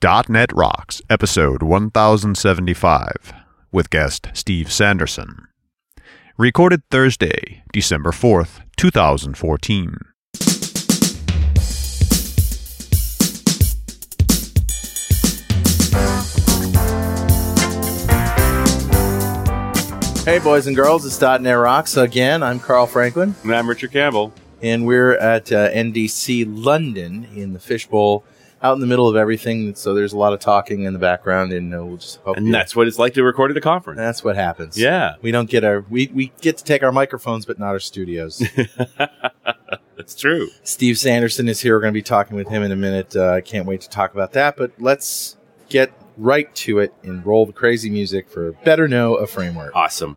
.NET Rocks, episode 1075, with guest Steve Sanderson. Recorded Thursday, December 4th, 2014. Hey, boys and girls, it's .NET Rocks again. I'm Carl Franklin, And I'm Richard Campbell. and we're at uh, NDC London in the Fishbowl, out in the middle of everything. So there's a lot of talking in the background, and uh, we'll just hope And that's what it's like to record at a conference. that's what happens. Yeah, we don't get our we we get to take our microphones, but not our studios. that's true. Steve Sanderson is here. We're going to be talking with him in a minute. Uh, I can't wait to talk about that. But let's get right to it and roll the crazy music for Better Know a Framework. Awesome.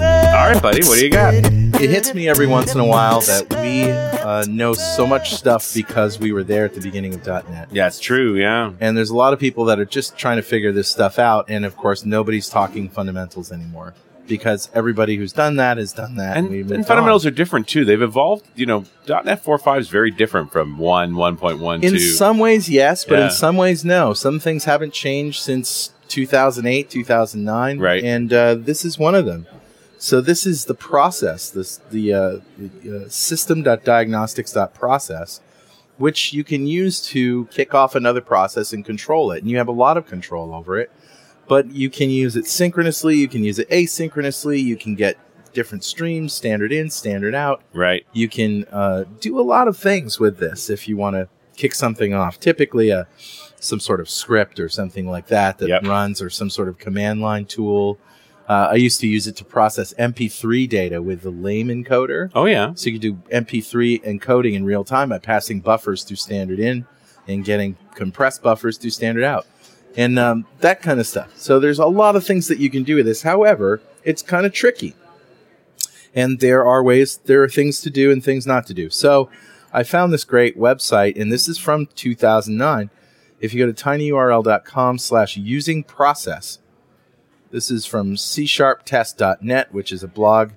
All right, buddy, what do you got? it hits me every once in a while that we uh, know so much stuff because we were there at the beginning of .NET. Yeah, it's true. Yeah. And there's a lot of people that are just trying to figure this stuff out. And of course, nobody's talking fundamentals anymore because everybody who's done that has done that. And, we've and fundamentals on. are different too. They've evolved. You know, .NET 4.5 is very different from 1, 1.1, in 2. some ways, yes, but Yeah. in some ways, no. Some things haven't changed since 2008, 2009. Right. And uh, this is one of them. So this is the process, this the, uh, uh, system.diagnostics.process, which you can use to kick off another process and control it. And you have a lot of control over it. But you can use it synchronously, you can use it asynchronously, you can get different streams, standard in, standard out right. you can uh, do a lot of things with this if you want to kick something off. Typically, a some sort of script or something like that that Yep. runs, or some sort of command line tool. Uh, I used to use it to process MP3 data with the Lame encoder. Oh, yeah. So you could do MP3 encoding in real time by passing buffers through standard in and getting compressed buffers through standard out. And um, that kind of stuff. So there's a lot of things that you can do with this. However, it's kind of tricky. And there are ways, there are things to do and things not to do. So I found this great website, and this is from 2009. If you go to tinyurl.com slash using process, this is from csharptest.net, which is a blog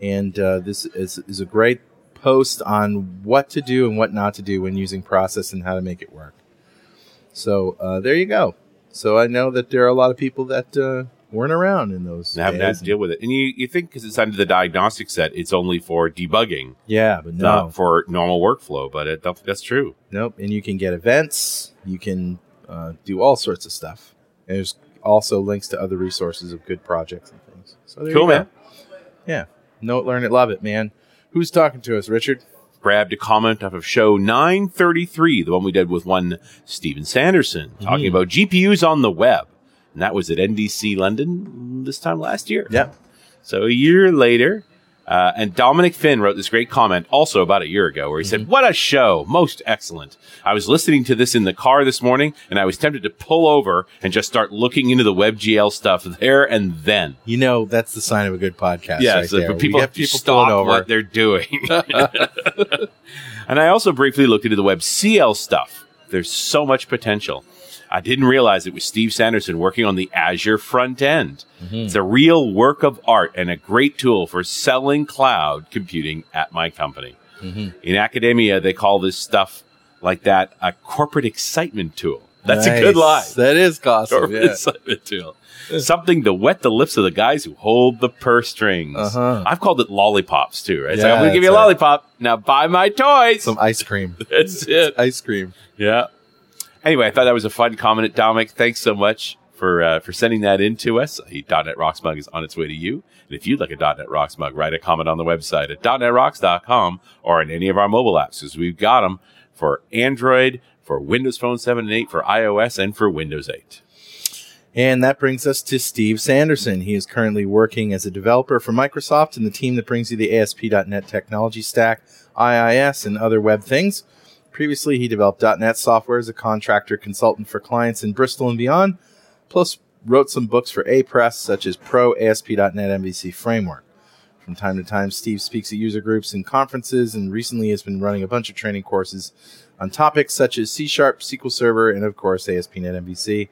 and uh, this is, is a great post on what to do and what not to do when using process and how to make it work. So uh, there you go. So I know that there are a lot of people that uh, weren't around in those. And haven't had to deal with it. And you, you think because it's under the diagnostic set, it's only for debugging, yeah, but no, not for normal workflow. But I don't think that's true. nope. And you can get events. You can uh, do all sorts of stuff. And there's also links to other resources of good projects and things. So there Cool, you go. man. Yeah, know it, learn it, love it, man. Who's talking to us, Richard? grabbed a comment off of show 933, the one we did with one Steven Sanderson, mm-hmm. talking about GPUs on the web. And that was at NDC London this time last year. Yep. So a year later, uh, and Dominic Finn wrote this great comment also about a year ago where he said, What a show! Most excellent. I was listening to this in the car this morning and I was tempted to pull over and just start looking into the WebGL stuff there and then. You know that's the sign of a good podcast. Yeah, right so there. We people have to people stop over. what they're doing. and I also briefly looked into the WebCL stuff. There's so much potential. I didn't realize it was Steve Sanderson working on the Azure front end. Mm-hmm. It's a real work of art and a great tool for selling cloud computing at my company. Mm-hmm. In academia, they call this stuff like that a corporate excitement tool. That's a good lie. That is awesome. corporate Yeah. excitement tool. Something to wet the lips of the guys who hold the purse strings. Uh-huh. I've called it lollipops too, right? It's Yeah, like, I'm going to give you a right. lollipop. Now buy my toys. Some ice cream. That's it. ice cream. Yeah. Anyway, I thought that was a fun comment, at Dominic. Thanks so much for uh, for sending that in to us. A .NET Rocks mug is on its way to you. And if you'd like a .NET Rocks mug, write a comment on the website at .NETRocks.com or in any of our mobile apps because we've got them for Android, for Windows Phone 7 and 8, for iOS, and for Windows 8. And that brings us to Steve Sanderson. He is currently working as a developer for Microsoft and the team that brings you the ASP.NET technology stack, IIS, and other web things. Previously, he developed .NET software as a contractor consultant for clients in Bristol and beyond, plus wrote some books for Apress, such as Pro ASP.NET MVC Framework. From time to time, Steve speaks at user groups and conferences, and recently has been running a bunch of training courses on topics such as C Sharp, SQL Server, and of course ASP.NET MVC.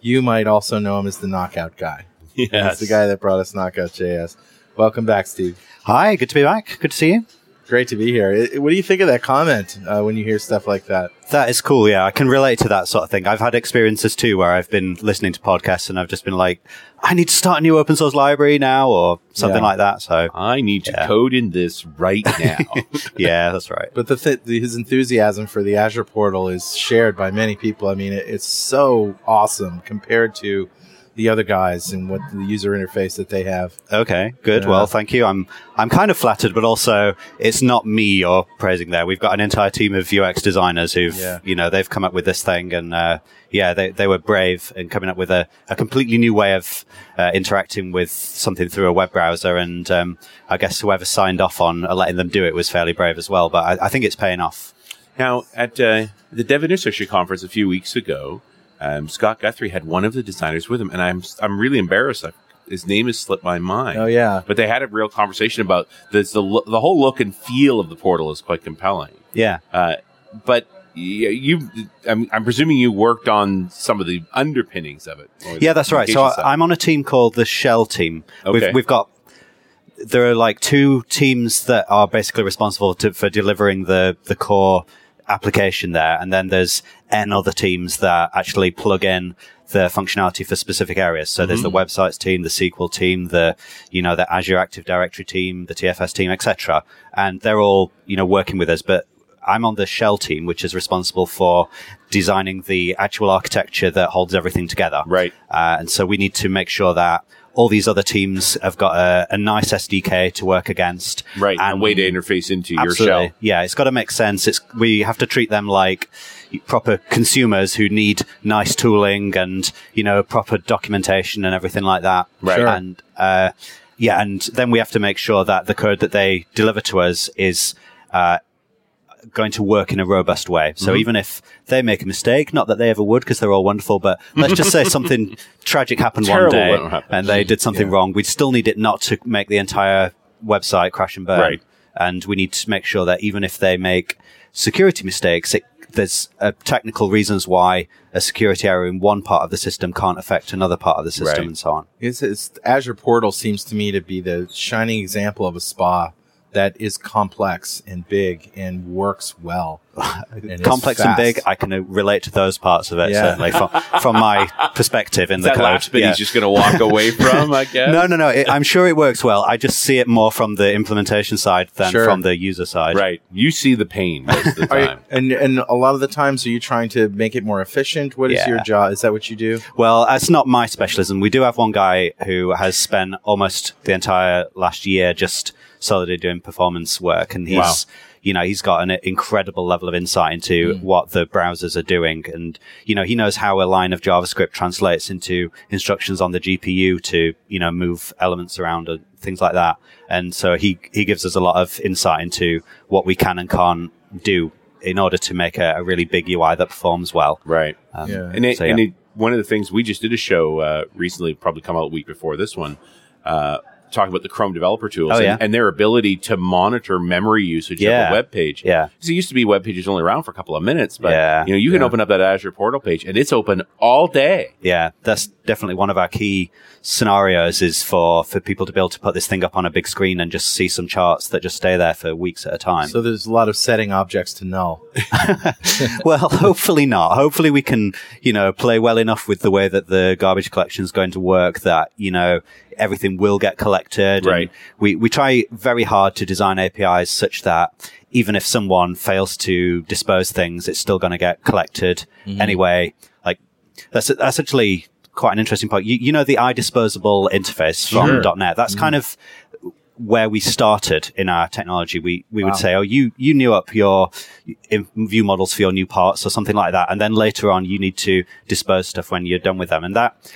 You might also know him as the Knockout guy. Yes. That's the guy that brought us Knockout JS. Welcome back, Steve. Hi, good to be back. Good to see you. Great to be here. I- What do you think of that comment uh, when you hear stuff like that? That is cool. Yeah, I can relate to that sort of thing. I've had experiences too where I've been listening to podcasts and I've just been like, I need to start a new open source library now or something Yeah. like that. So I need to Yeah. code in this right now. yeah, that's right. But the th- his enthusiasm for the Azure portal is shared by many people. I mean, it, it's so awesome compared to the other guys and what the user interface that they have. Okay, good. Yeah. Well, thank you. I'm I'm kind of flattered, but also it's not me you're praising there. We've got an entire team of UX designers who've Yeah. you know they've come up with this thing, and uh, yeah, they they were brave in coming up with a, a completely new way of uh, interacting with something through a web browser. And um, I guess whoever signed off on uh, letting them do it was fairly brave as well. But I, I think it's paying off. Now, at uh, the DevIntersection conference a few weeks ago, um, Scott Guthrie had one of the designers with him, and I'm I'm really embarrassed. I, his name has slipped my mind. Oh yeah, But they had a real conversation about this. The the whole look and feel of the portal is quite compelling. Yeah. Uh, but you, I'm, I'm presuming you worked on some of the underpinnings of it. Yeah, that's right. So I, I'm on a team called the Shell team. Okay. We've, we've got there are like two teams that are basically responsible to, for delivering the the core application there, and then there's n other teams that actually plug in the functionality for specific areas. So there's the websites team, the SQL team, the you know the Azure Active Directory team, the TFS team, etc. And they're all you know working with us, but I'm on the shell team, which is responsible for designing the actual architecture that holds everything together. Right. Uh, and so we need to make sure that all these other teams have got a, a nice SDK to work against. Right, And way to interface into your shell. Yeah, it's got to make sense. It's we have to treat them like proper consumers who need nice tooling and you know proper documentation and everything like that. Right. Sure. And uh, yeah, and then we have to make sure that the code that they deliver to us is. Uh, going to work in a robust way. So Mm-hmm. even if they make a mistake, not that they ever would because they're all wonderful, but let's just say something tragic happened Terrible one day and they did something wrong, we'd still need it not to make the entire website crash and burn. Right. And we need to make sure that even if they make security mistakes, it, there's uh, technical reasons why a security error in one part of the system can't affect another part of the system Right. and so on. it's, it's Azure portal seems to me to be the shining example of a spa that is complex and big and works well. And Complex and big, I can uh, relate to those parts of it, Yeah. certainly, from, from my perspective in Is the that code. last bit Yeah. he's just going to walk away from, I guess? No, no, no. It, I'm sure it works well. I just see it more from the implementation side than Sure. from the user side. Right. You see the pain most of the Are you- time. and and a lot of the times, are you trying to make it more efficient? What is Yeah. your job? Is that what you do? Well, that's not my specialism. We do have one guy who has spent almost the entire last year just solidly doing performance work, and he's, Wow. you know, he's got an incredible level of insight into what the browsers are doing, and you know, he knows how a line of JavaScript translates into instructions on the GPU to, you know, move elements around and things like that. And so he he gives us a lot of insight into what we can and can't do in order to make a, a really big UI that performs well. Right. Um, Yeah. And, it, So, and it, one of the things we just did a show uh, recently, probably come out a week before this one, uh, talking about the Chrome developer tools Oh, and, yeah. and their ability to monitor memory usage of Yeah. a web page. Yeah. Because it used to be web pages only around for a couple of minutes, but Yeah. you know you can Yeah. open up that Azure portal page and it's open all day. Yeah, that's definitely one of our key scenarios is for, for people to be able to put this thing up on a big screen and just see some charts that just stay there for weeks at a time. So there's a lot of setting objects to null. well, hopefully not. Hopefully we can, you know, play well enough with the way that the garbage collection is going to work that, you know, everything will get collected. and Right. We, we try very hard to design APIs such that even if someone fails to dispose things, it's still going to get collected mm-hmm. anyway. Like that's, that's actually quite an interesting point. You, you know, the IDisposable interface from Sure. .NET. That's mm-hmm. kind of where we started in our technology. We we Wow. would say, oh, you you new up your view models for your new parts or something like that, and then later on you need to dispose stuff when you're done with them, and that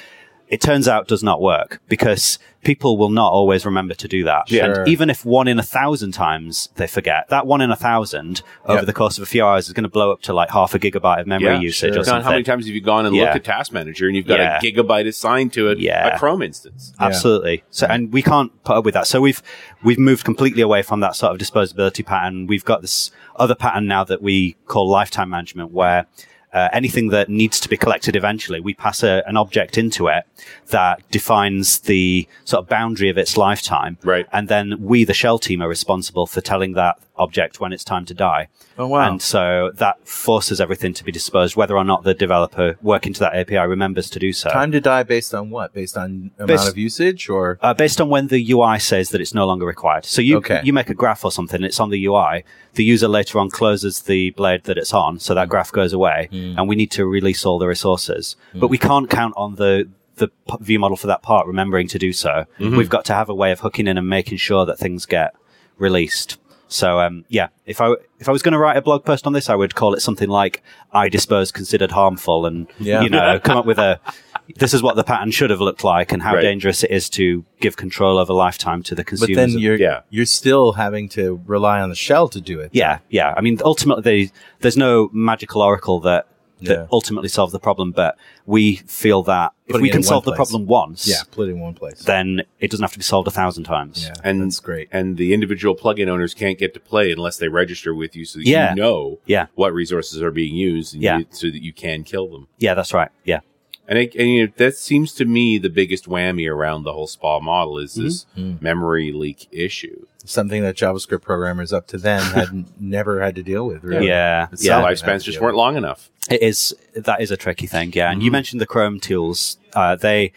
it turns out does not work because people will not always remember to do that. Sure. And even if one in a thousand times they forget, that one in a thousand over Yep. the course of a few hours is going to blow up to like half a gigabyte of memory Yeah, usage sure. or something. how many times have you gone and Yeah. looked at Task Manager and you've got Yeah. a gigabyte assigned to it, Yeah. a Chrome instance? Absolutely. So, and we can't put up with that. So we've we've moved completely away from that sort of disposability pattern. We've got this other pattern now that we call lifetime management, where uh, anything that needs to be collected eventually, we pass a, an object into it that defines the sort of boundary of its lifetime. Right. And then we, the shell team, are responsible for telling that object when it's time to die. Oh wow. And so that forces everything to be disposed, whether or not the developer working to that API remembers to do so. Time to die based on what? Based on amount Based- of usage or uh, based on when the UI says that it's no longer required. So you Okay. you make a graph or something, it's on the UI. The user later on closes the blade that it's on, so that hmm. graph goes away, hmm. and we need to release all the resources. Hmm. But we can't count on the the view model for that part remembering to do so. Mm-hmm. We've got to have a way of hooking in and making sure that things get released. So um, yeah, if I if I was going to write a blog post on this, I would call it something like "I dispose considered harmful," and Yeah. you know, come up with a this is what the pattern should have looked like, and how Right. dangerous it is to give control over lifetime to the consumer. but then you're Yeah. you're still having to rely on the shell to do it. yeah, yeah. I mean, ultimately, there's no magical oracle that that Yeah. ultimately solves the problem, but we feel that if we can solve one the problem once, Yeah, put it in one place. then it doesn't have to be solved a thousand times. yeah, and that's great. And the individual plugin owners can't get to play unless they register with you, so that Yeah. you know Yeah. what resources are being used, and Yeah. you, so that you can kill them. Yeah, that's right. Yeah. And, it, and you know, that seems to me the biggest whammy around the whole SPA model is this Mm-hmm. memory leak issue. Something that JavaScript programmers up to then had never had to deal with. Really. Yeah, It's yeah. Lifespans just weren't long enough. It is that is a tricky thing, yeah. And you Mm-hmm. mentioned the Chrome tools. Uh, they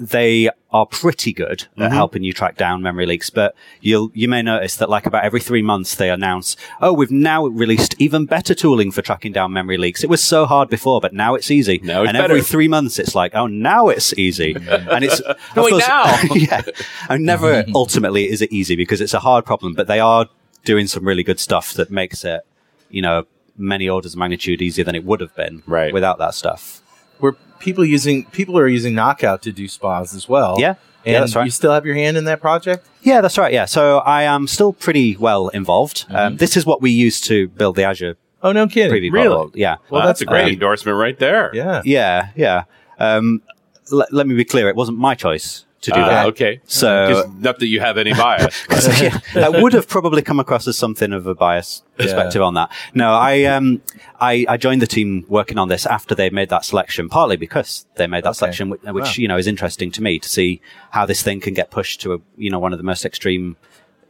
they are pretty good Mm-hmm. at helping you track down memory leaks, but you'll you may notice that like about every three months they announce, oh, we've now released even better tooling for tracking down memory leaks. It was so hard before, but now it's easy. Now it's and every three months it's like, oh, now it's easy, and it's of Wait, course- now? yeah, and never ultimately is it easy because it's a hard problem, but they are doing some really good stuff that makes it, you know, many orders of magnitude easier than it would have been Right. without that stuff. Were people using people are using Knockout to do spas as well? Yeah. and Yeah, that's right. You still have your hand in that project? Yeah, that's right. Yeah. So I am still pretty well involved. Mm-hmm. Um, this is what we use to build the Azure Oh no, kidding! preview Really? portal. Yeah. Well, that's, a great um, endorsement right there. Yeah. Yeah. Yeah. Um, let, let me be clear. It wasn't my choice to do Ah, that. okay. So- 'Cause not that you have any bias. but- yeah, that would have probably come across as something of a bias perspective on that. No, I um, I, I joined the team working on this after they made that selection, partly because they made that selection, which, which Wow. you know is interesting to me to see how this thing can get pushed to a you know one of the most extreme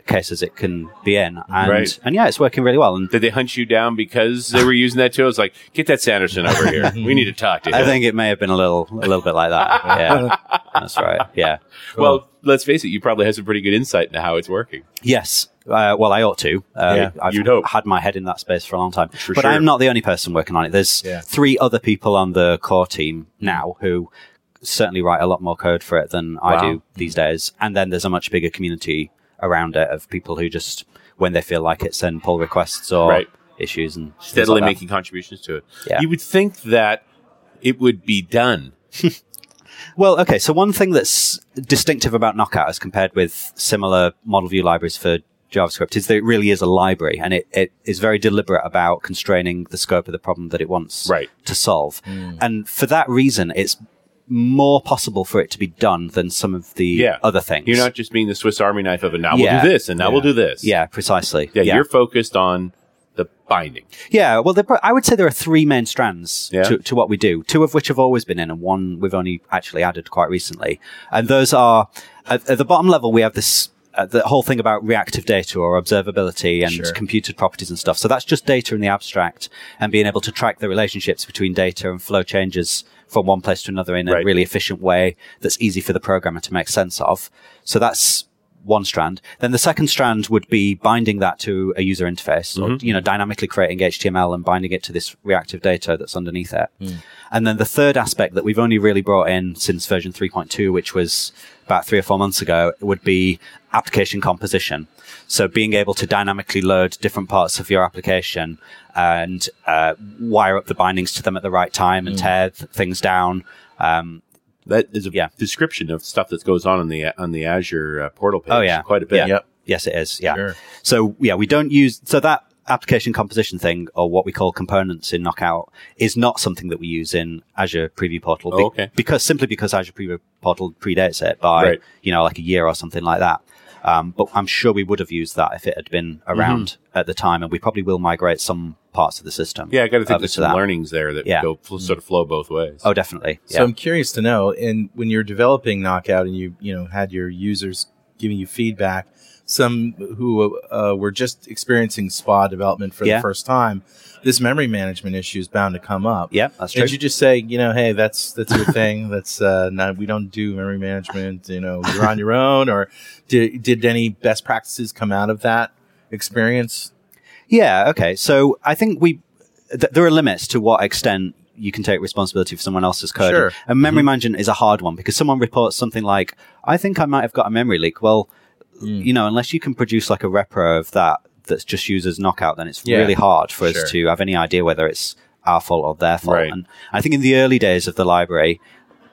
cases it can be in, and Right. and yeah, it's working really well. And Did they hunt you down because they were using that tool? It's like, get that Sanderson over here. We need to talk to him. I think it may have been a little a little bit like that. Yeah, that's right. Yeah. well, let's face it, you probably have some pretty good insight into how it's working. Yes. Uh, well, I ought to. Uh, Yeah, I've you'd hope. had my head in that space for a long time. For but sure. I'm not the only person working on it. There's Yeah. three other people on the core team now who certainly write a lot more code for it than I do these days. And then there's a much bigger community around it of people who just, when they feel like it, send pull requests or Right. issues and Steadily like making contributions to it. Yeah. You would think that it would be done. Well, okay. So one thing that's distinctive about Knockout as compared with similar model view libraries for JavaScript is that it really is a library and it, it is very deliberate about constraining the scope of the problem that it wants Right. to solve. Mm. And for that reason, it's more possible for it to be done than some of the Yeah. other things. You're not just being the Swiss Army knife of it. Now Yeah. we'll do this and now we'll do this. Yeah, precisely. Yeah, you're focused on the binding. Yeah, well, there, I would say there are three main strands Yeah. to, to what we do. Two of which have always been in, and one we've only actually added quite recently. And those are at, at the bottom level, we have this. Uh, the whole thing about reactive data or observability and Sure. computed properties and stuff. So that's just data in the abstract and being able to track the relationships between data and flow changes from one place to another in a Right. really efficient way that's easy for the programmer to make sense of. So that's one strand. Then the second strand would be binding that to a user interface or, you know, dynamically creating HTML and binding it to this reactive data that's underneath it. And then the third aspect that we've only really brought in since version 3.2, which was about three or four months ago, would be application composition. So being able to dynamically load different parts of your application and uh, wire up the bindings to them at the right time and tear th- things down. Um, That is a Yeah. description of stuff that goes on on the on the Azure uh, portal page. Oh, yeah. quite a bit. Yeah. Yep. Yes, it is. Yeah. Sure. So yeah, we don't use so that application composition thing or what we call components in Knockout is not something that we use in Azure Preview Portal. Oh, okay. Because simply because Azure Preview Portal predates it by Right. you know like a year or something like that. Um, but I'm sure we would have used that if it had been around Mm-hmm. at the time, and we probably will migrate some parts of the system. Yeah, I got to think over there's some that. learnings there that Yeah. go fl- sort of flow both ways. Oh, definitely. So I'm curious to know, and when you're developing Knockout and you you know had your users giving you feedback, some who uh, were just experiencing SPA development for Yeah. the first time, this memory management issue is bound to come up. Yeah, that's true. Did you just say, you know, hey, that's that's your thing. That's uh, not we don't do memory management. You know, you're on your own. Or did did any best practices come out of that experience? Yeah. Okay. So I think we th- there are limits to what extent you can take responsibility for someone else's code. Sure. And memory management is a hard one because someone reports something like, "I think I might have got a memory leak." Well, Mm. you know, unless you can produce like a repro of that that just uses knockout, then it's Yeah. really hard for Sure. us to have any idea whether it's our fault or their fault. Right. And I think in the early days of the library,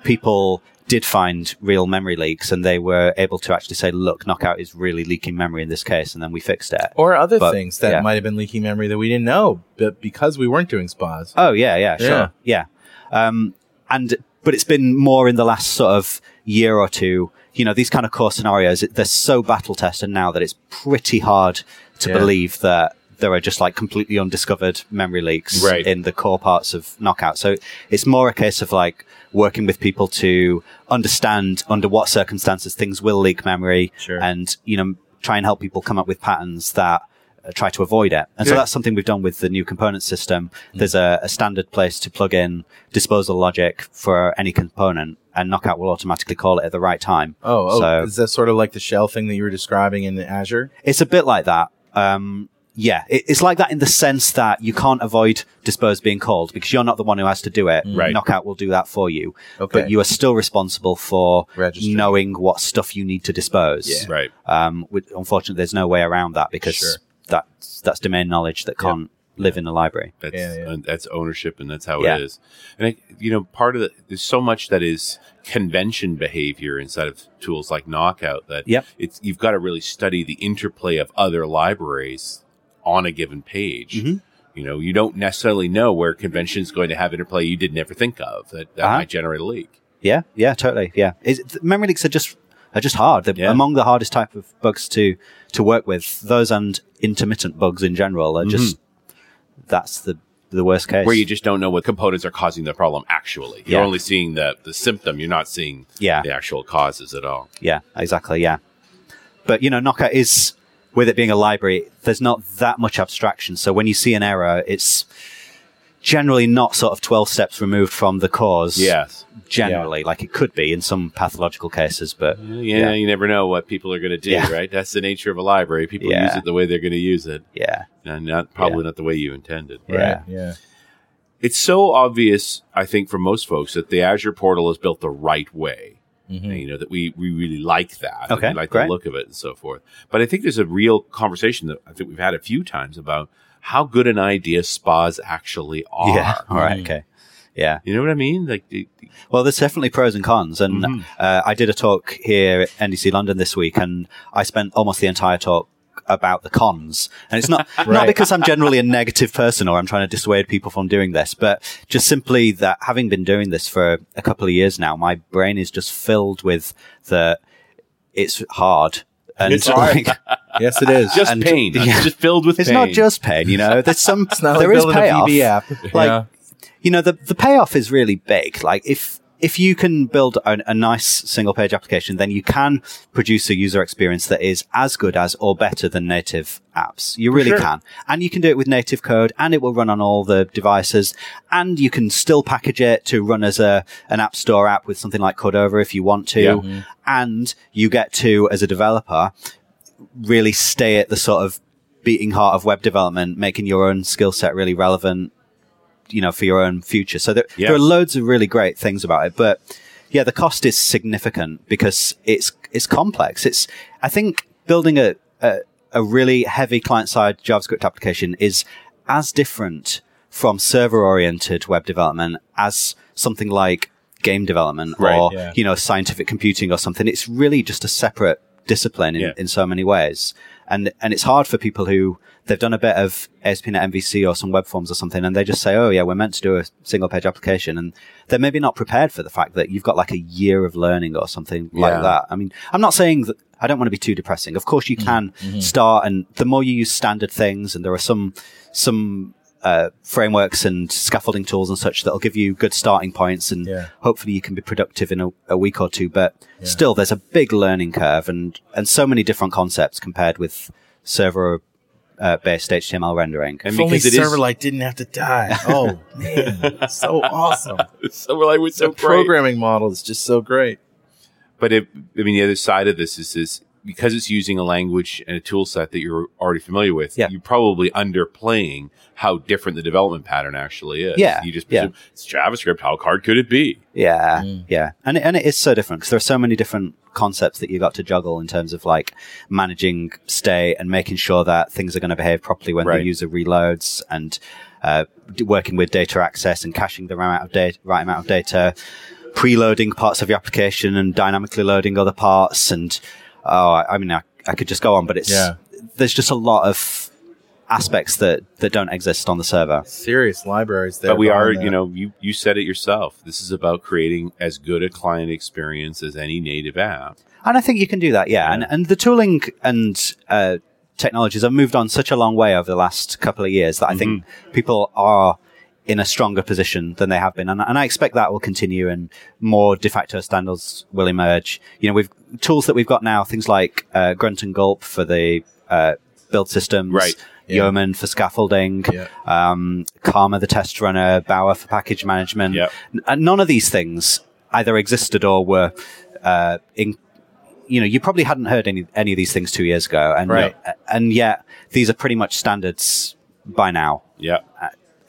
people did find real memory leaks and they were able to actually say, look, knockout is really leaking memory in this case. And then we fixed it. Or other But, things that yeah. might have been leaking memory that we didn't know, but because we weren't doing spas. Oh yeah, yeah, Yeah. sure, yeah. Um, and but it's been more in the last sort of year or two. You know, these kind of core scenarios they're so battle tested now that it's pretty hard to Yeah. believe that there are just like completely undiscovered memory leaks Right. in the core parts of Knockout. So it's more a case of like working with people to understand under what circumstances things will leak memory Sure. and, you know, try and help people come up with patterns that uh, try to avoid it. And so that's something we've done with the new component system. There's a, a standard place to plug in disposal logic for any component and Knockout will automatically call it at the right time. Oh, oh So- is that sort of like the shell thing that you were describing in Azure? It's a bit like that. Um, yeah, it, it's like that in the sense that you can't avoid dispose being called because you're not the one who has to do it. Right. Knockout will do that for you. Okay. But you are still responsible for Registering. knowing what stuff you need to dispose. Yeah. Right. Um, with, unfortunately, there's no way around that because Sure. that's, that's domain knowledge that can't live in the library. That's Yeah, yeah. that's ownership, and that's how Yeah. it is. And I, you know, part of the there's so much that is convention behavior inside of tools like Knockout that Yep. it's you've got to really study the interplay of other libraries on a given page. Mhm. You know, you don't necessarily know where convention is going to have interplay you did never think of that, that Uh-huh. might generate a leak. Yeah, yeah, totally. Yeah, is th- memory leaks are just are just hard. They're Yeah. among the hardest type of bugs to to work with. Those and intermittent bugs in general are just that's the the worst case. Where you just don't know what components are causing the problem actually. You're Yeah. only seeing the, the symptom, you're not seeing Yeah. the actual causes at all. yeah, exactly. Yeah, but you know, Knockout is with it being a library. There's not that much abstraction. So when you see an error, it's generally not sort of twelve steps removed from the cause. Yes. generally, like it could be in some pathological cases, but Yeah, Yeah. you never know what people are going to do, Yeah. right? That's the nature of a library. People Yeah. use it the way they're going to use it, yeah, and not probably not the way you intended. Yeah. Yeah. It's so obvious, I think, for most folks that the Azure portal is built the right way. Mhm. You know that we we really like that. Okay, we like great. the look of it and so forth. But I think there's a real conversation that I think we've had a few times about how good an idea spas actually are. yeah. All right, Mm. okay, yeah. You know what I mean? Like, the- Well, there's definitely pros and cons, and Mhm. uh, I did a talk here at NDC London this week, and I spent almost the entire talk about the cons. And it's not not because I'm generally a negative person or I'm trying to dissuade people from doing this, but just simply that having been doing this for a couple of years now, my brain is just filled with the it's hard. And It's hard. like, Yes, it is. just And- pain. yeah. It's just filled with pain. it's pain. not just pain, you know. There's some it's not there like is payoff a app. like Yeah. you know the the payoff is really big like if if you can build a, a nice single page application then you can produce a user experience that is as good as or better than native apps you really sure. can and you can do it with native code and it will run on all the devices and you can still package it to run as a an app store app with something like Cordova if you want to Yeah. and you get to as a developer really stay at the sort of beating heart of web development, making your own skill set really relevant, you know, for your own future. So there, Yeah. there are loads of really great things about it, but yeah, the cost is significant because it's, it's complex. It's, I think building a, a, a really heavy client side JavaScript application is as different from server oriented web development as something like game development Right, or, yeah. you know, scientific computing or something. It's really just a separate discipline in, Yeah. in so many ways. And, and it's hard for people who they've done a bit of ASP.NET MVC or some web forms or something and they just say, Oh yeah, we're meant to do a single page application. And they're maybe not prepared for the fact that you've got like a year of learning or something Yeah. like that. I mean, I'm not saying that I don't want to be too depressing. Of course you can Mm-hmm. start and the more you use standard things and there are some, some uh, frameworks and scaffolding tools and such that'll give you good starting points and Yeah. hopefully you can be productive in a, a week or two. But still, there's a big learning curve and, and so many different concepts compared with server uh, based HTML rendering. And If only because it is Silverlight didn't have to die. Oh man, so awesome. so like was so the great. programming model is just so great. But it, I mean, the other side of this is is because it's using a language and a tool set that you're already familiar with. Yeah. You're probably underplaying how different the development pattern actually is. Yeah, You just yeah. it's JavaScript. How hard could it be? Yeah, Mm. yeah, and it, and it is so different because there are so many different concepts that you've got to juggle in terms of like managing state and making sure that things are going to behave properly when Right. the user reloads and uh, d- working with data access and caching the right amount of data, right amount of data, preloading parts of your application and dynamically loading other parts, and oh, I, I mean, I, I could just go on, but it's Yeah. there's just a lot of aspects that that don't exist on the server. Serious libraries there. but we are, behind you know, you you said it yourself. This is about creating as good a client experience as any native app. And I think you can do that, yeah. And and the tooling and uh, technologies have moved on such a long way over the last couple of years that I think people are in a stronger position than they have been, and, and I expect that will continue, and more de facto standards will emerge. You know, we've tools that we've got now, things like uh, Grunt and Gulp for the uh, build systems, Right. Yeah. Yeoman for scaffolding, Yeah. um, Karma the test runner, Bower for package management. Yep. N- none of these things either existed or were uh, in. You know, you probably hadn't heard any any of these things two years ago, and Right. and yet these are pretty much standards by now. Yeah.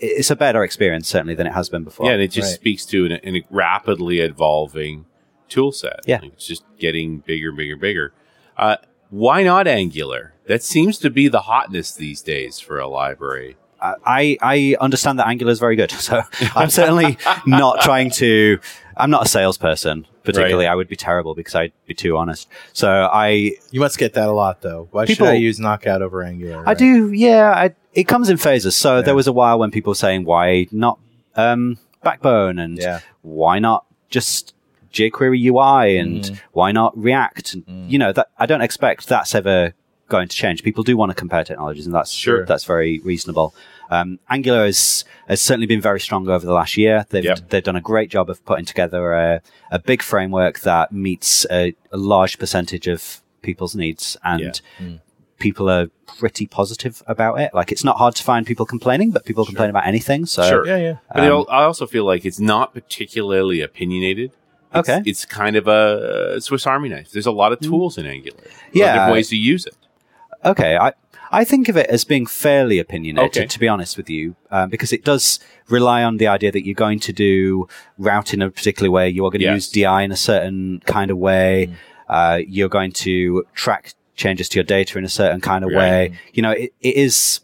It's a better experience certainly than it has been before. Yeah, and it just Right. speaks to an, an rapidly evolving tool set. Yeah. Like, it's just getting bigger, bigger, bigger. Uh, why not Angular? That seems to be the hotness these days for a library. I, I understand that Angular is very good. So I'm certainly not trying to, I'm not a salesperson particularly. Right. I would be terrible because I'd be too honest. So I, You must get that a lot, though. Why People- should I use Knockout over Angular? I do, yeah, I, it comes in phases. So Yeah. there was a while when people were saying, why not, um, Backbone and Yeah. why not just jQuery UI and Mm. why not React? And, You know, that I don't expect that's ever going to change. People do want to compare technologies, and that's Sure. that's very reasonable. Um, Angular has, has certainly been very strong over the last year. They've Yep. they've done a great job of putting together a, a big framework that meets a, a large percentage of people's needs, and Mm. people are pretty positive about it. Like it's not hard to find people complaining, but people complain about anything. So Sure. Yeah, yeah. But Um, I also feel like it's not particularly opinionated. It's, Okay. It's kind of a Swiss Army knife. There's a lot of tools in Angular. A Yeah. different ways to use it. Okay, I I think of it as being fairly opinionated, Okay. to be honest with you, um, because it does rely on the idea that you're going to do route in a particular way. You are going to Yes. use DI in a certain kind of way. Uh, you're going to track changes to your data in a certain kind of Right. way. You know, it, it is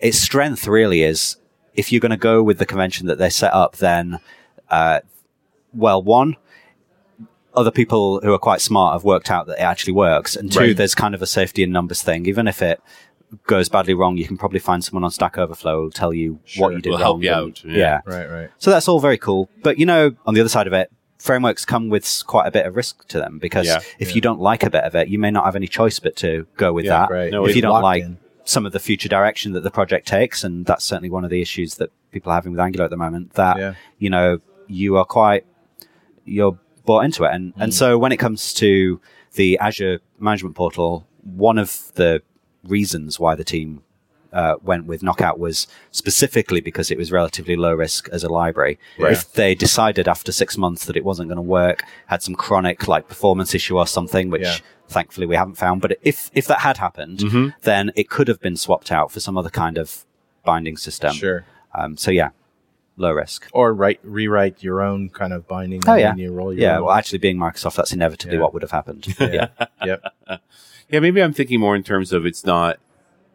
its strength really is if you're going to go with the convention that they set up, then, uh, well, one, other people who are quite smart have worked out that it actually works. And two, Right. there's kind of a safety in numbers thing. Even if it goes badly wrong, you can probably find someone on Stack Overflow who'll tell you what you did Will wrong. help you and- out, yeah. yeah. Right, right. So that's all very cool. But you know, on the other side of it, frameworks come with quite a bit of risk to them because Yeah. if you don't like a bit of it, you may not have any choice but to go with Yeah, that. right. No, if you don't like in. some of the future direction that the project takes, and that's certainly one of the issues that people are having with Angular at the moment, that, Yeah. you know, you are quite, you're bought into it. And, Mm. and so when it comes to the Azure management portal, one of the reasons why the team uh, went with Knockout was specifically because it was relatively low risk as a library. Right. If they decided after six months that it wasn't going to work, had some chronic like performance issue or something, which Yeah. thankfully we haven't found, but if if that had happened, Mm-hmm. then it could have been swapped out for some other kind of binding system. Sure. Um, so yeah, low risk. Or write rewrite your own kind of binding. Oh, yeah. and you Yeah, well, actually, being Microsoft, that's inevitably Yeah. what would have happened. yeah. yep. Yeah, maybe I'm thinking more in terms of it's not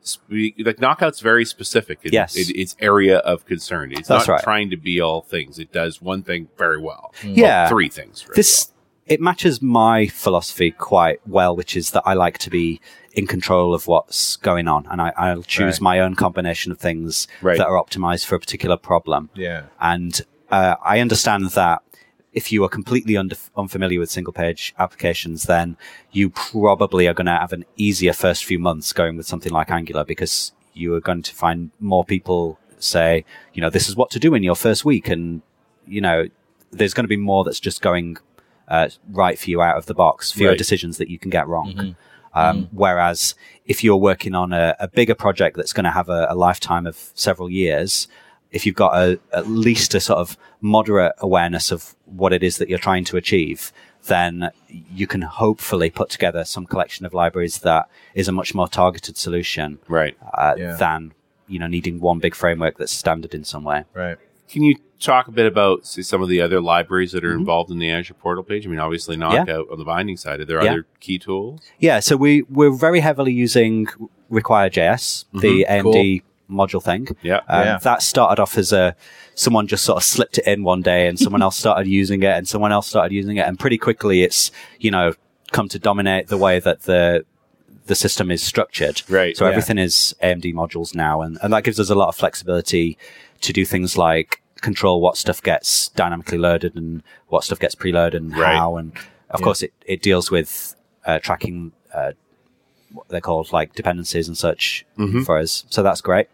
spe- like knockout's very specific. It, Yes. it, it's area of concern. It's That's not right. trying to be all things. It does one thing very well. Mm. Yeah. Well, three things. Very this it matches my philosophy quite well, which is that I like to be in control of what's going on, and I, I'll choose Right. my own combination of things Right. that are optimized for a particular problem. Yeah. And uh, I understand that if you are completely under, unfamiliar with single page applications, then you probably are going to have an easier first few months going with something like Angular because you are going to find more people say, you know, this is what to do in your first week, and you know, there's going to be more that's just going uh, right for you out of the box, fewer Right. decisions that you can get wrong. Mm-hmm. Um, Whereas if you're working on a, a bigger project that's going to have a, a lifetime of several years, if you've got a, at least a sort of moderate awareness of what it is that you're trying to achieve, then you can hopefully put together some collection of libraries that is a much more targeted solution Right. uh, Yeah. than you know needing one big framework that's standard in some way. Right. Can you talk a bit about say, some of the other libraries that are involved in the Azure portal page? I mean, obviously Knockout on the binding side. Are there Yeah. other key tools? Yeah, so we we're very heavily using Require.js, the AMD module thing. Yeah. Um, Yeah. That started off as a someone just sort of slipped it in one day, and someone else started using it, and someone else started using it, and pretty quickly it's you know come to dominate the way that the the system is structured. Right, So yeah. everything is AMD modules now, and, and that gives us a lot of flexibility to do things like control what stuff gets dynamically loaded and what stuff gets preloaded and Right. how. And of course, it, it deals with uh, tracking uh, what they're called like dependencies and such Mm-hmm. for us. So that's great.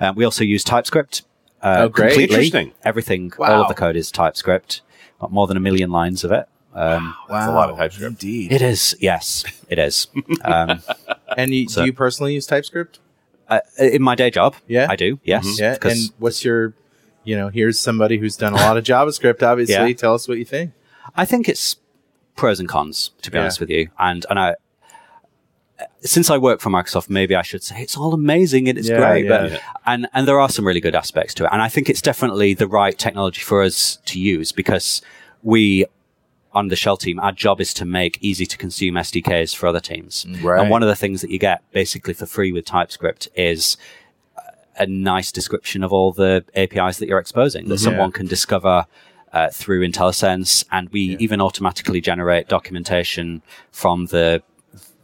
Um, we also use TypeScript. Uh, Oh, great. completely. Interesting. Everything, all of the code is TypeScript. Got more than a million lines of it. Um, That's a lot of TypeScript. Indeed. it is, yes, it is. Um, And you, So- do you personally use TypeScript? uh, in my day job, Yeah? I do. Yes, Yeah. And what's your, you know, here's somebody who's done a lot of JavaScript, obviously. Yeah. Tell us what you think. I think it's pros and cons, to be Yeah. honest with you. And and I, since I work for Microsoft, maybe I should say it's all amazing and it's Yeah, great. But and and there are some really good aspects to it. And I think it's definitely the right technology for us to use because we. On the shell team, our job is to make easy to consume SDKs for other teams. Right. And one of the things that you get basically for free with TypeScript is a nice description of all the APIs that you're exposing that someone can discover uh, through IntelliSense, and we even automatically generate documentation from the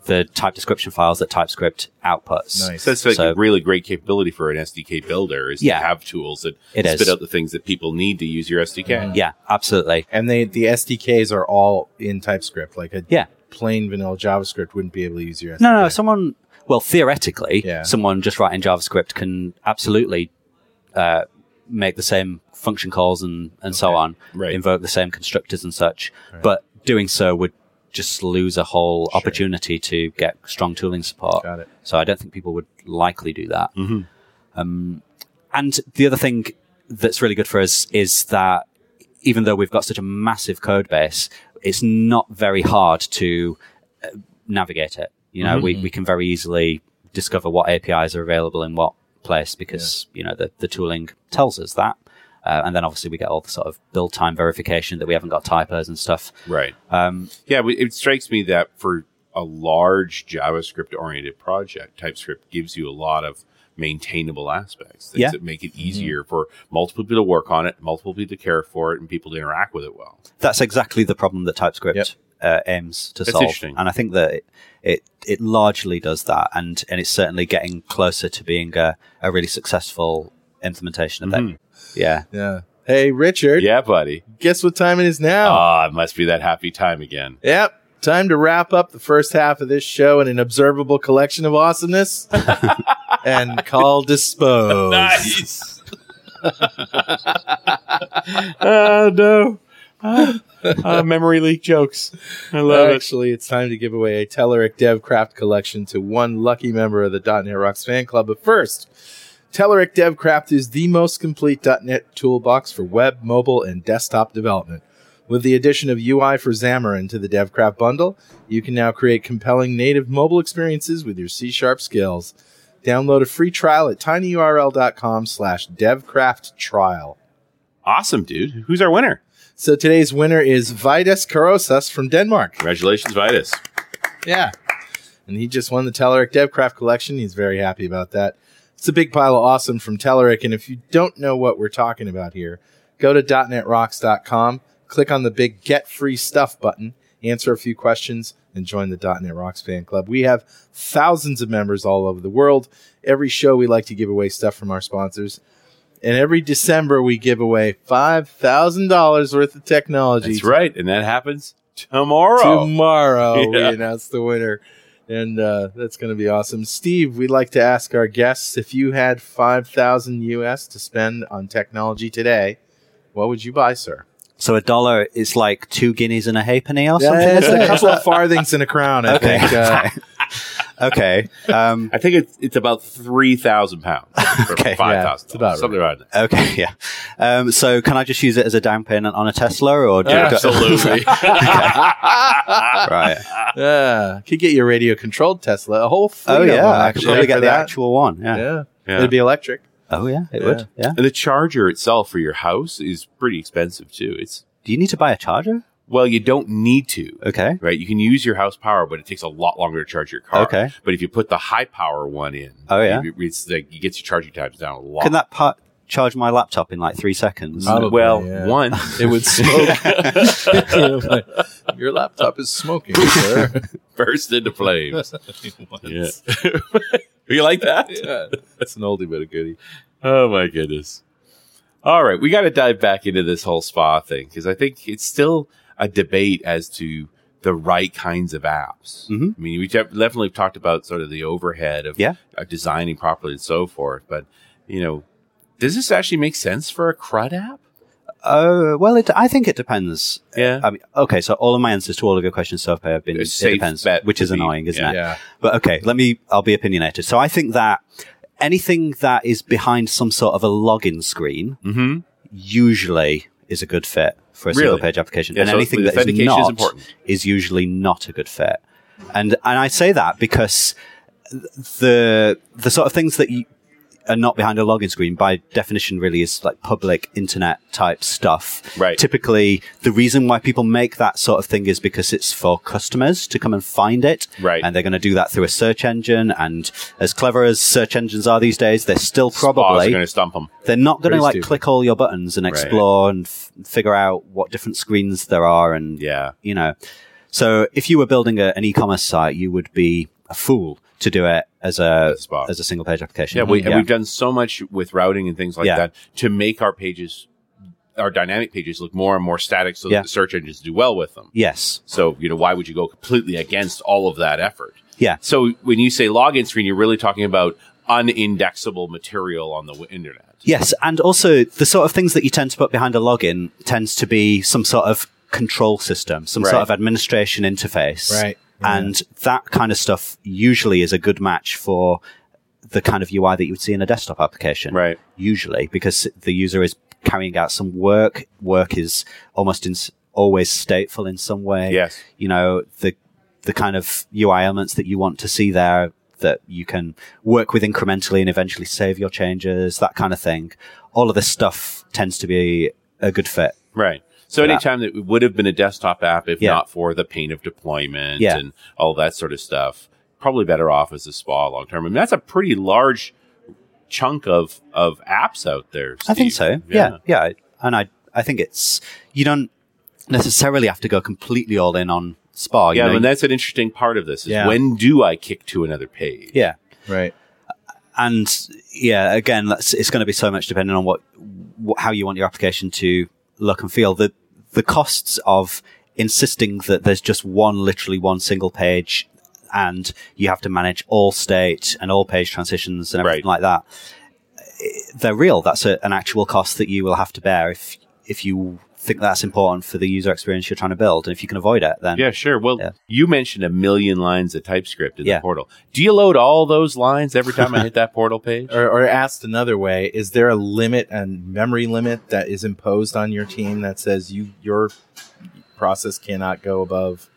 the type description files that TypeScript outputs. Nice. So that's like So- a really great capability for an SDK builder is Yeah. to have tools that It spit is. out the things that people need to use your SDK. Yeah, absolutely. And they the SDKs are all in TypeScript. Like a Yeah. Plain vanilla JavaScript wouldn't be able to use your SDK. No, no, someone. Well, theoretically, Yeah. someone just writing JavaScript can absolutely uh, make the same function calls and, and so on, Right. invoke the same constructors and such. But doing so would just lose a whole opportunity to get strong tooling support. Got it. So I don't think people would likely do that. Um, and the other thing that's really good for us is that even though we've got such a massive code base, it's not very hard to uh, navigate it. You know, we, we can very easily discover what APIs are available in what place because, you know, the, the tooling tells us that. Uh, and then obviously we get all the sort of build time verification that we haven't got typos and stuff. Right. Um, Yeah, it strikes me that for a large JavaScript oriented project, TypeScript gives you a lot of maintainable aspects things Yeah. that make it easier for multiple people to work on it, multiple people to care for it, and people to interact with it well. that's exactly the problem that TypeScript Yep. uh, aims to That's solve. And I think that it, it it largely does that, and and it's certainly getting closer to being a, a really successful implementation of that. Yeah. Yeah. Hey, Richard. Yeah, buddy. Guess what time it is now? Ah, it must be that happy time again. Yep. Time to wrap up the first half of this show in an observable collection of awesomeness and call dispose. Nice. oh no. Ah, memory leak jokes. I love it. Actually, it's time to give away a Telerik DevCraft collection to one lucky member of the .NET Rocks fan club. But first, Telerik DevCraft is the most complete .NET toolbox for web, mobile, and desktop development. With the addition of UI for Xamarin to the DevCraft bundle, you can now create compelling native mobile experiences with your C-sharp skills. Download a free trial at tinyurl.com slash devcrafttrial. Awesome, dude. Who's our winner? So today's winner is Vidas Karosas from Denmark. Congratulations, Vitus. Yeah. And he just won the Telerik DevCraft collection. He's very happy about that. It's a big pile of awesome from Telerik. And if you don't know what we're talking about here, go to .netrocks.com, click on the big Get Free Stuff button, answer a few questions, and join the .NET Rocks fan club. We have thousands of members all over the world. Every show we like to give away stuff from our sponsors. And every December we give away $5,000 worth of technology That's right. And that happens tomorrow. tomorrow we announce the winner and uh, that's going to be awesome. Steve, we'd like to ask our guests if you had five thousand US to spend on technology today, what would you buy, sir? So a dollar is like two guineas and a halfpenny or something. Yeah, it's is a couple of farthings and a crown. I Okay. think. Uh, okay. Um, I think it's it's about three thousand pounds. Okay. five Yeah, thousand. it's about something around there. okay. Yeah. Um, so can I just use it as a down payment on a Tesla or do Absolutely. right. yeah, could get your radio controlled Tesla. A whole fleet Oh yeah. I could actually, probably for get the that. actual one. Yeah. Yeah. Yeah. it'd be electric. Oh yeah. It Yeah. would. Yeah. And the charger itself for your house is pretty expensive too. It's Do you need to buy a charger? well, you don't need to. Okay. Right, you can use your house power, but it takes a lot longer to charge your car. Okay. but if you put the high power one in, Oh, yeah? it, it's like it gets your charging times down a lot. Can that part charge my laptop in like three seconds? Probably, well, yeah. one, It would smoke. your laptop is smoking, sir. burst into flames. yeah, you like that? yeah, that's an oldie but a goodie. Oh my goodness. All right, we got to dive back into this whole spa thing because I think it's still a debate as to the right kinds of apps. Mhm. I mean, we def- definitely talked about sort of the overhead of Yeah. designing properly and so forth, but you know, does this actually make sense for a CRUD app? Oh well, it, I think it depends. Yeah. I mean, okay, so all of my answers to all of your questions so far have been it depends, which is be- annoying, isn't yeah. it? Yeah, But okay, let me. I'll be opinionated. So I think that anything that is behind some sort of a login screen Mm-hmm. usually is a good fit for a Really? single page application, Yeah, and so anything that is not is is usually not a good fit. And and I say that because the the sort of things that you are not behind a login screen by definition really is like public internet type stuff. Right. Typically, the reason why people make that sort of thing is because it's for customers to come and find it. Right. And they're going to do that through a search engine. And as clever as search engines are these days, they're still probably going to stump them. they're not going to like stupid. click all your buttons and explore and f- figure out what different screens there are and Yeah. you know. So if you were building a, an e-commerce site, you would be a fool to do it as a As a as a single page application. Yeah, we, and we've done so much with routing and things like Yeah. that to make our pages, our dynamic pages, look more and more static, so Yeah. that the search engines do well with them. yes. So you know, why would you go completely against all of that effort? Yeah. So when you say login screen, you're really talking about unindexable material on the w- internet. Yes, and also the sort of things that you tend to put behind a login tends to be some sort of control system, some Right. sort of administration interface. Right. Mm. And that kind of stuff usually is a good match for the kind of UI that you would see in a desktop application. Right. Usually, because the user is carrying out some work. Work is almost in, always stateful in some way. Yes. You know, the, the kind of UI elements that you want to see there that you can work with incrementally and eventually save your changes, that kind of thing. All of this stuff tends to be a good fit. Right. So Yeah. anytime that it would have been a desktop app, if Yeah. not for the pain of deployment Yeah. and all that sort of stuff, probably better off as a spa long term. I mean, that's a pretty large chunk of of apps out there. I think Steve. so. Yeah. yeah. And I, I think it's, you don't necessarily have to go completely all in on Spa. you Yeah, know, and that's an interesting part of this. Is Yeah. when do I kick to another page? yeah. Right. and yeah, again, that's, it's going to be so much depending on what, what, how you want your application to look and feel. The, the costs of insisting that there's just one, literally one single page and you have to manage all state and all page transitions and everything Right. like that. eh, They're real. That's a, an actual cost that you will have to bear if, if you think that's important for the user experience you're trying to build. And if you can avoid it, then Yeah, sure. Well, Yeah. you mentioned a million lines of TypeScript in Yeah. the portal. Do you load all those lines every time I hit that portal page? Or, or asked another way, is there a limit and memory limit that is imposed on your team that says you your process cannot go above?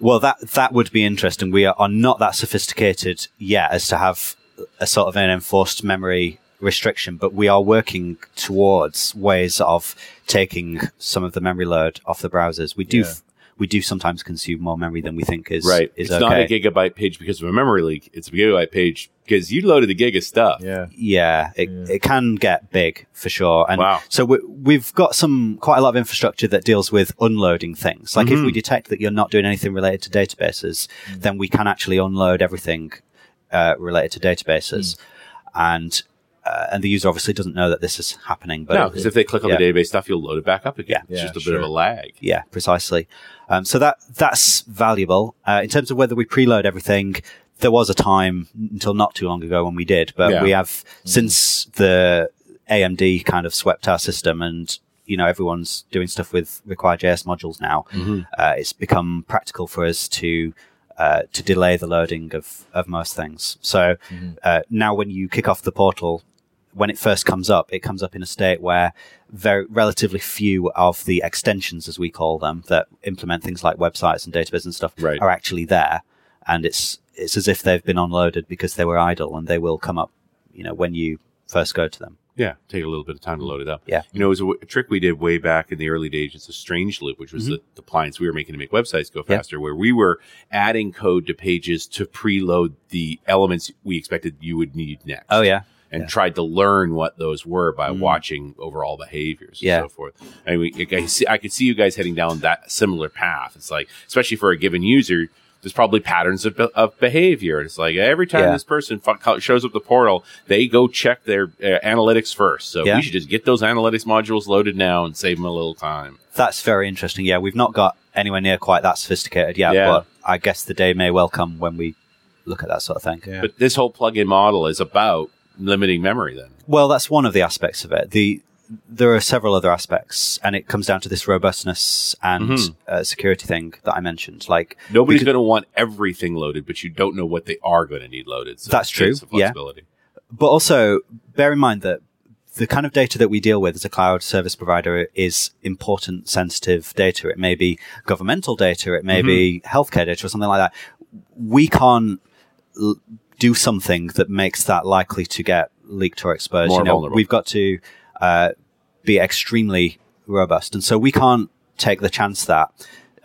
Well, that that would be interesting. We are, are not that sophisticated yet as to have a sort of an enforced memory restriction, but we are working towards ways of taking some of the memory load off the browsers. We do Yeah. f- we do sometimes consume more memory than we think is right. is it's okay. not a gigabyte page because of a memory leak. It's a gigabyte page because you loaded a gig of stuff. Yeah. yeah, it, Yeah. it can get big for sure. And Wow. so we, we've got some quite a lot of infrastructure that deals with unloading things. Like if Mhm. we detect that you're not doing anything related to databases, then we can actually unload everything uh, related to databases. And uh, and the user obviously doesn't know that this is happening. But no, because if they click on yeah. the database stuff, you'll load it back up again. Yeah. It's Yeah, just a sure. bit of a lag. Yeah, precisely. Um, so that that's valuable uh, in terms of whether we preload everything. There was a time until not too long ago when we did, but Yeah. we have since the AMD kind of swept our system, and you know everyone's doing stuff with RequireJS modules now. Uh, it's become practical for us to. Uh, to delay the loading of, of most things. So uh, now, when you kick off the portal, when it first comes up, it comes up in a state where very relatively few of the extensions, as we call them, that implement things like websites and database and stuff, Right. are actually there, and it's it's as if they've been unloaded because they were idle, and they will come up, you know, when you first go to them. Yeah, take a little bit of time to load it up. Yeah. You know, it was a, w- a trick we did way back in the early days. It's a strange loop, which was Mm-hmm. the, the appliance we were making to make websites go Yeah. faster, where we were adding code to pages to preload the elements we expected you would need next. Oh yeah, And Yeah. tried to learn what those were by Mm. watching overall behaviors and Yeah. so forth. I mean, I, I see, I could see you guys heading down that similar path. It's like, especially for a given user, there's probably patterns of, of behavior. It's like every time Yeah. this person fu- shows up the portal, they go check their uh, analytics first. So Yeah. we should just get those analytics modules loaded now and save them a little time. that's very interesting. Yeah, we've not got anywhere near quite that sophisticated yet, Yeah. but I guess the day may well come when we look at that sort of thing. Yeah. But this whole plug-in model is about limiting memory. Then Well, that's one of the aspects of it. The there are several other aspects, and it comes down to this robustness and Mhm. uh, security thing that I mentioned. Like nobody's going to want everything loaded, but you don't know what they are going to need loaded. So That's true, yeah. but also bear in mind that the kind of data that we deal with as a cloud service provider is important, sensitive data. It may be governmental data, it may be healthcare data, or something like that. We can't l- do something that makes that likely to get leaked or exposed. More you know, vulnerable. we've got to uh, be extremely robust, and so we can't take the chance that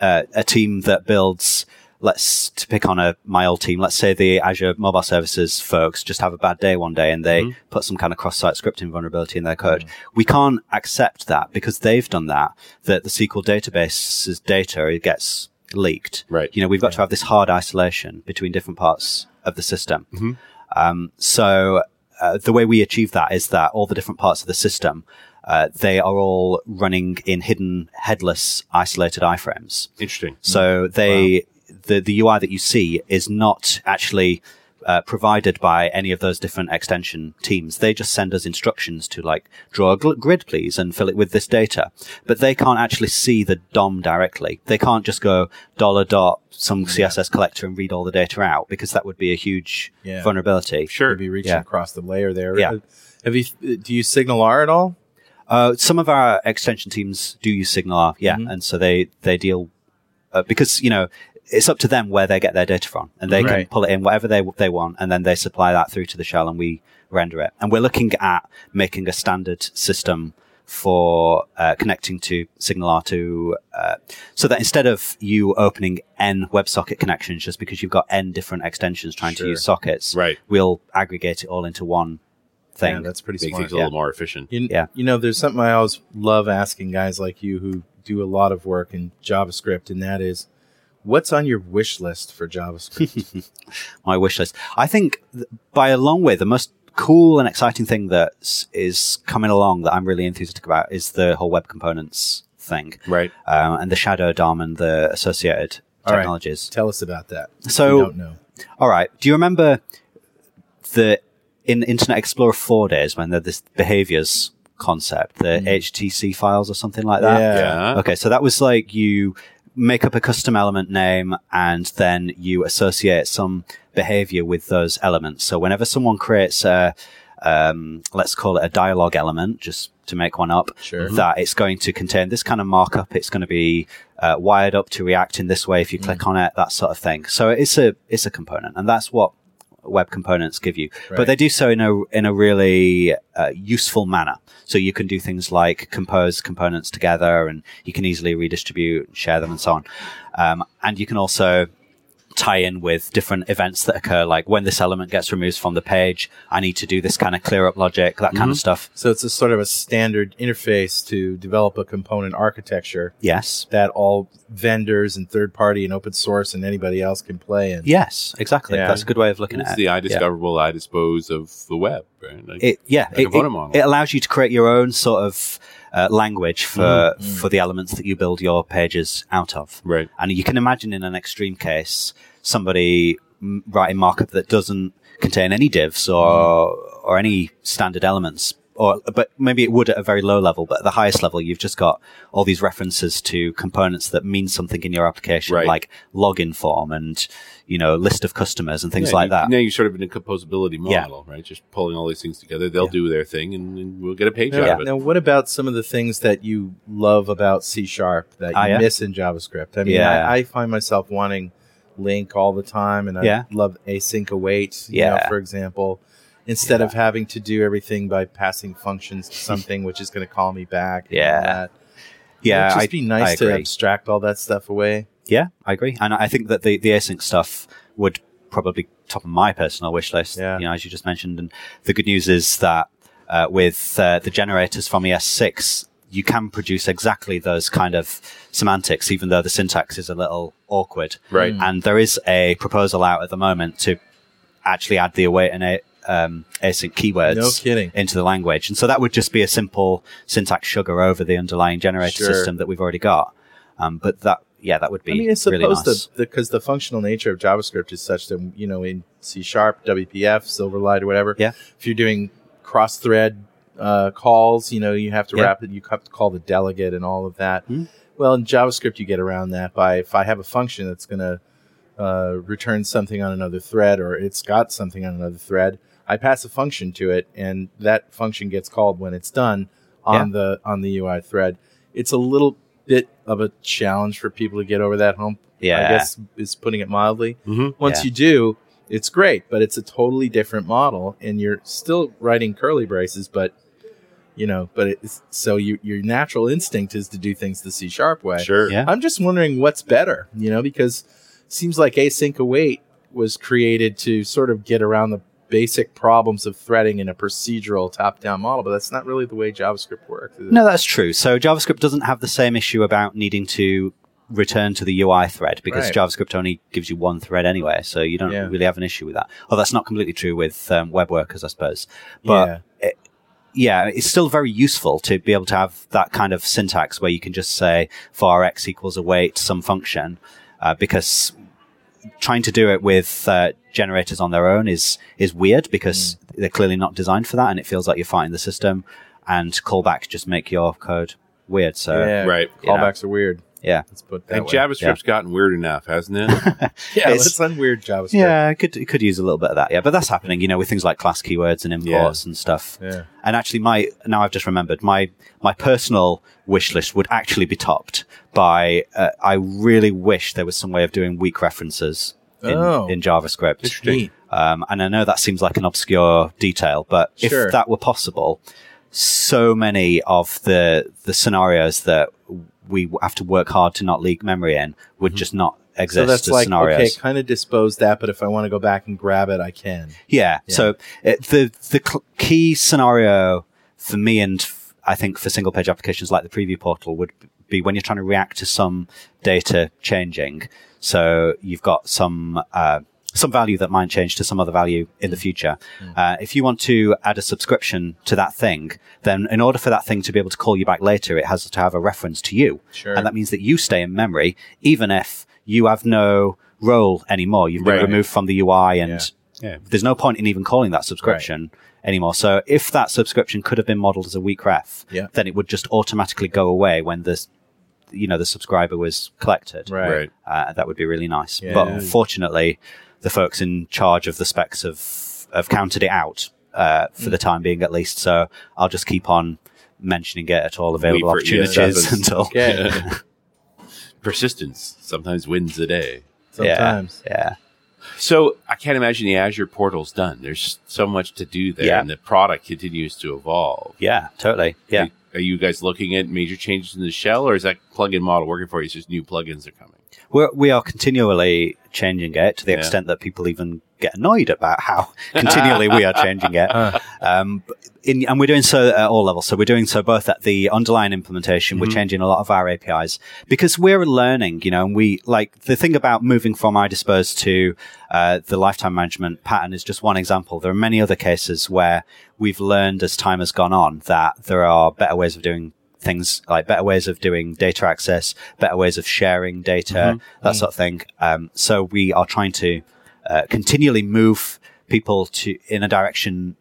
uh, a team that builds let's to pick on a my old team let's say the azure mobile services folks just have a bad day one day and they Mm-hmm. put some kind of cross-site scripting vulnerability in their code we can't accept that because they've done that that the sql database's data gets leaked Right. you know we've got to have this hard isolation between different parts of the system Mm-hmm. um, so uh, the way we achieve that is that all the different parts of the system uh, they are all running in hidden headless isolated iframes Interesting. so they the the UI that you see is not actually uh, provided by any of those different extension teams. They just send us instructions to like draw a gl- grid, please, and fill it with this data. But they can't actually see the DOM directly. They can't just go dollar dot some CSS selector and read all the data out because that would be a huge Yeah. vulnerability. Sure. Maybe reaching Yeah. across the layer there. Yeah. Uh, Have you? Do you SignalR at all? Uh, some of our extension teams do use SignalR, yeah, Mhm. and so they they deal uh, because you know it's up to them where they get their data from, and they can pull it in whatever they they want, and then they supply that through to the shell, and we render it. And we're looking at making a standard system for uh, connecting to SignalR to uh, so that instead of you opening n WebSocket connections just because you've got n different extensions trying Sure. to use sockets, Right. we'll aggregate it all into one thing. Yeah, that's pretty Make smart. things a little more efficient. You, Yeah. you know, there's something I always love asking guys like you who do a lot of work in JavaScript, and that is, what's on your wish list for JavaScript? my wish list. I think by a long way, the most cool and exciting thing that is coming along that I'm really enthusiastic about is the whole web components thing Right. um, and the shadow DOM and the associated All right. technologies. Tell us about that. So- we don't know. All right. Do you remember the in Internet Explorer 4 days when there's this behaviors concept, the HTC files or something like that? Yeah. Yeah. Okay, so that was like you make up a custom element name and then you associate some behavior with those elements. So whenever someone creates a, um, let's call it a dialogue element, just to make one up, Sure. that it's going to contain this kind of markup. It's going to be uh, wired up to react in this way if you click on it, that sort of thing. So it's a it's a component, and that's what web components give you. Right. But they do so in a in a really uh, useful manner. So you can do things like compose components together, and you can easily redistribute, and share them, and so on. Um, and you can also tie in with different events that occur, like when this element gets removed from the page, I need to do this kind of clear up logic, that kind of mhm. stuff. So it's a sort of a standard interface to develop a component architecture Yes. that all vendors and third party and open source and anybody else can play in. Yes, exactly. Yeah. That's a good way of looking It's at the it. I discoverable, I dispose of the web, right? Like, it yeah a it, component it- model. it allows you to create your own sort of uh, language for for the elements that you build your pages out of right. and you can imagine in an extreme case somebody writing markup that doesn't contain any divs or or any standard elements or but maybe it would at a very low level but at the highest level you've just got all these references to components that mean something in your application Right. like login form and you know list of customers and things Yeah, like you- that Now you're sort of in a composability Yeah. model, right? Just pulling all these things together. They'll do their thing, and, and we'll get a page Now, out of it. now, what about some of the things that you love about C Sharp that you Ah, miss in JavaScript? I mean, Yeah. I, I find myself wanting LINQ all the time, and I Yeah. love async await, you know, Yeah. for example, instead of having to do everything by passing functions to something which is going to call me back. and Yeah. that. yeah It'd just be nice to abstract all that stuff away. Yeah, I agree, and I think that the the async stuff would probably top of my personal wish list. Yeah. You know, as you just mentioned, and the good news is that uh, with uh, the generators from ES6, you can produce exactly those kind of semantics, even though the syntax is a little awkward. Right. And there is a proposal out at the moment to actually add the await and a, um, async keywords No kidding. into the language. And so that would just be a simple syntax sugar over the underlying generator Sure. system that we've already got. Um, but that, yeah, that would be I mean, it's really supposed nice. to because the functional nature of JavaScript is such that you know in C Sharp, WPF, Silverlight, or whatever. Yeah. If you're doing cross-thread uh, calls, you know you have to Yeah. wrap it. You have to call the delegate and all of that. Mhm. Well, in JavaScript, you get around that by if I have a function that's going to uh, return something on another thread, or it's got something on another thread. I pass a function to it, and that function gets called when it's done on the on the UI thread. It's a little bit of a challenge for people to get over that hump. Yeah, I guess is putting it mildly. Mhm. Once Yeah. you do, it's great, but it's a totally different model, and you're still writing curly braces, but you know, but it's so you, your natural instinct is to do things the C sharp way. Sure. Yeah. I'm just wondering what's better, you know, because it seems like async await was created to sort of get around the basic problems of threading in a procedural top-down model, but that's not really the way JavaScript works. No, that's true. So JavaScript doesn't have the same issue about needing to return to the UI thread because Right. JavaScript only gives you one thread anyway, so you don't Yeah. really have an issue with that. Oh, that's not completely true with um, web workers, I suppose. But yeah. yeah, it's still very useful to be able to have that kind of syntax where you can just say var x equals await some function, uh, because trying to do it with uh, generators on their own is is weird because they're clearly not designed for that, and it feels like you're fighting the system. And callbacks just make your code weird. So yeah, yeah, Right. Callbacks are weird. Let's put that And way. JavaScript's gotten weird enough, hasn't it? yeah, it's- let's unweird JavaScript. yeah, it could it could use a little bit of that. Yeah, but that's happening, you know, with things like class keywords and imports and stuff. Yeah. And actually, my now I've just remembered my my personal wish list would actually be topped by. Uh, I really wish there was some way of doing weak references in, Oh. in JavaScript. Neat. Um, and I know that seems like an obscure detail, but Sure. if that were possible, so many of the the scenarios that we have to work hard to not leak memory in would just not exist So that's like scenarios. okay, kind of dispose that, but if I want to go back and grab it, I can. Yeah. Yeah. So it, the the cl- key scenario for me and f- I think for single page applications like the preview portal would be when you're trying to react to some data changing. So you've got some uh, some value that might change to some other value in the future. Uh, if you want to add a subscription to that thing, then in order for that thing to be able to call you back later, it has to have a reference to you. Sure. And that means that you stay in memory, even if you have no role anymore. You've been Right. removed from the UI and Yeah. yeah. there's no point in even calling that subscription anymore. So if that subscription could have been modeled as a weak ref, Yeah. then it would just automatically go away when the you know the subscriber was collected. Right. Right. Uh, that would be really nice. Yeah. But unfortunately, the folks in charge of the specs have have counted it out uh, for Hmm. the time being, at least. So I'll just keep on mentioning it at all available for opportunities ES7s. until Okay. Persistence sometimes wins the day. Sometimes. yeah. So I can't imagine the Azure portal's done. There's so much to do there, Yeah. and the product continues to evolve. Yeah, totally. Yeah. are you guys looking at major changes in the shell, or is that plugin model working for you? It's just new plugins are coming. We're, we are continually changing it to the Yeah. extent that people even get annoyed about how continually we are changing it. Um, in, and we're doing so at all levels. So we're doing so both at the underlying implementation. We're changing a lot of our APIs because we're learning, you know, and we like the thing about moving from iDispose to uh, the lifetime management pattern is just one example. There are many other cases where we've learned as time has gone on that there are better ways of doing things like better ways of doing data access, better ways of sharing data, that sort of thing. Um, so we are trying to uh, continually move people to in a direction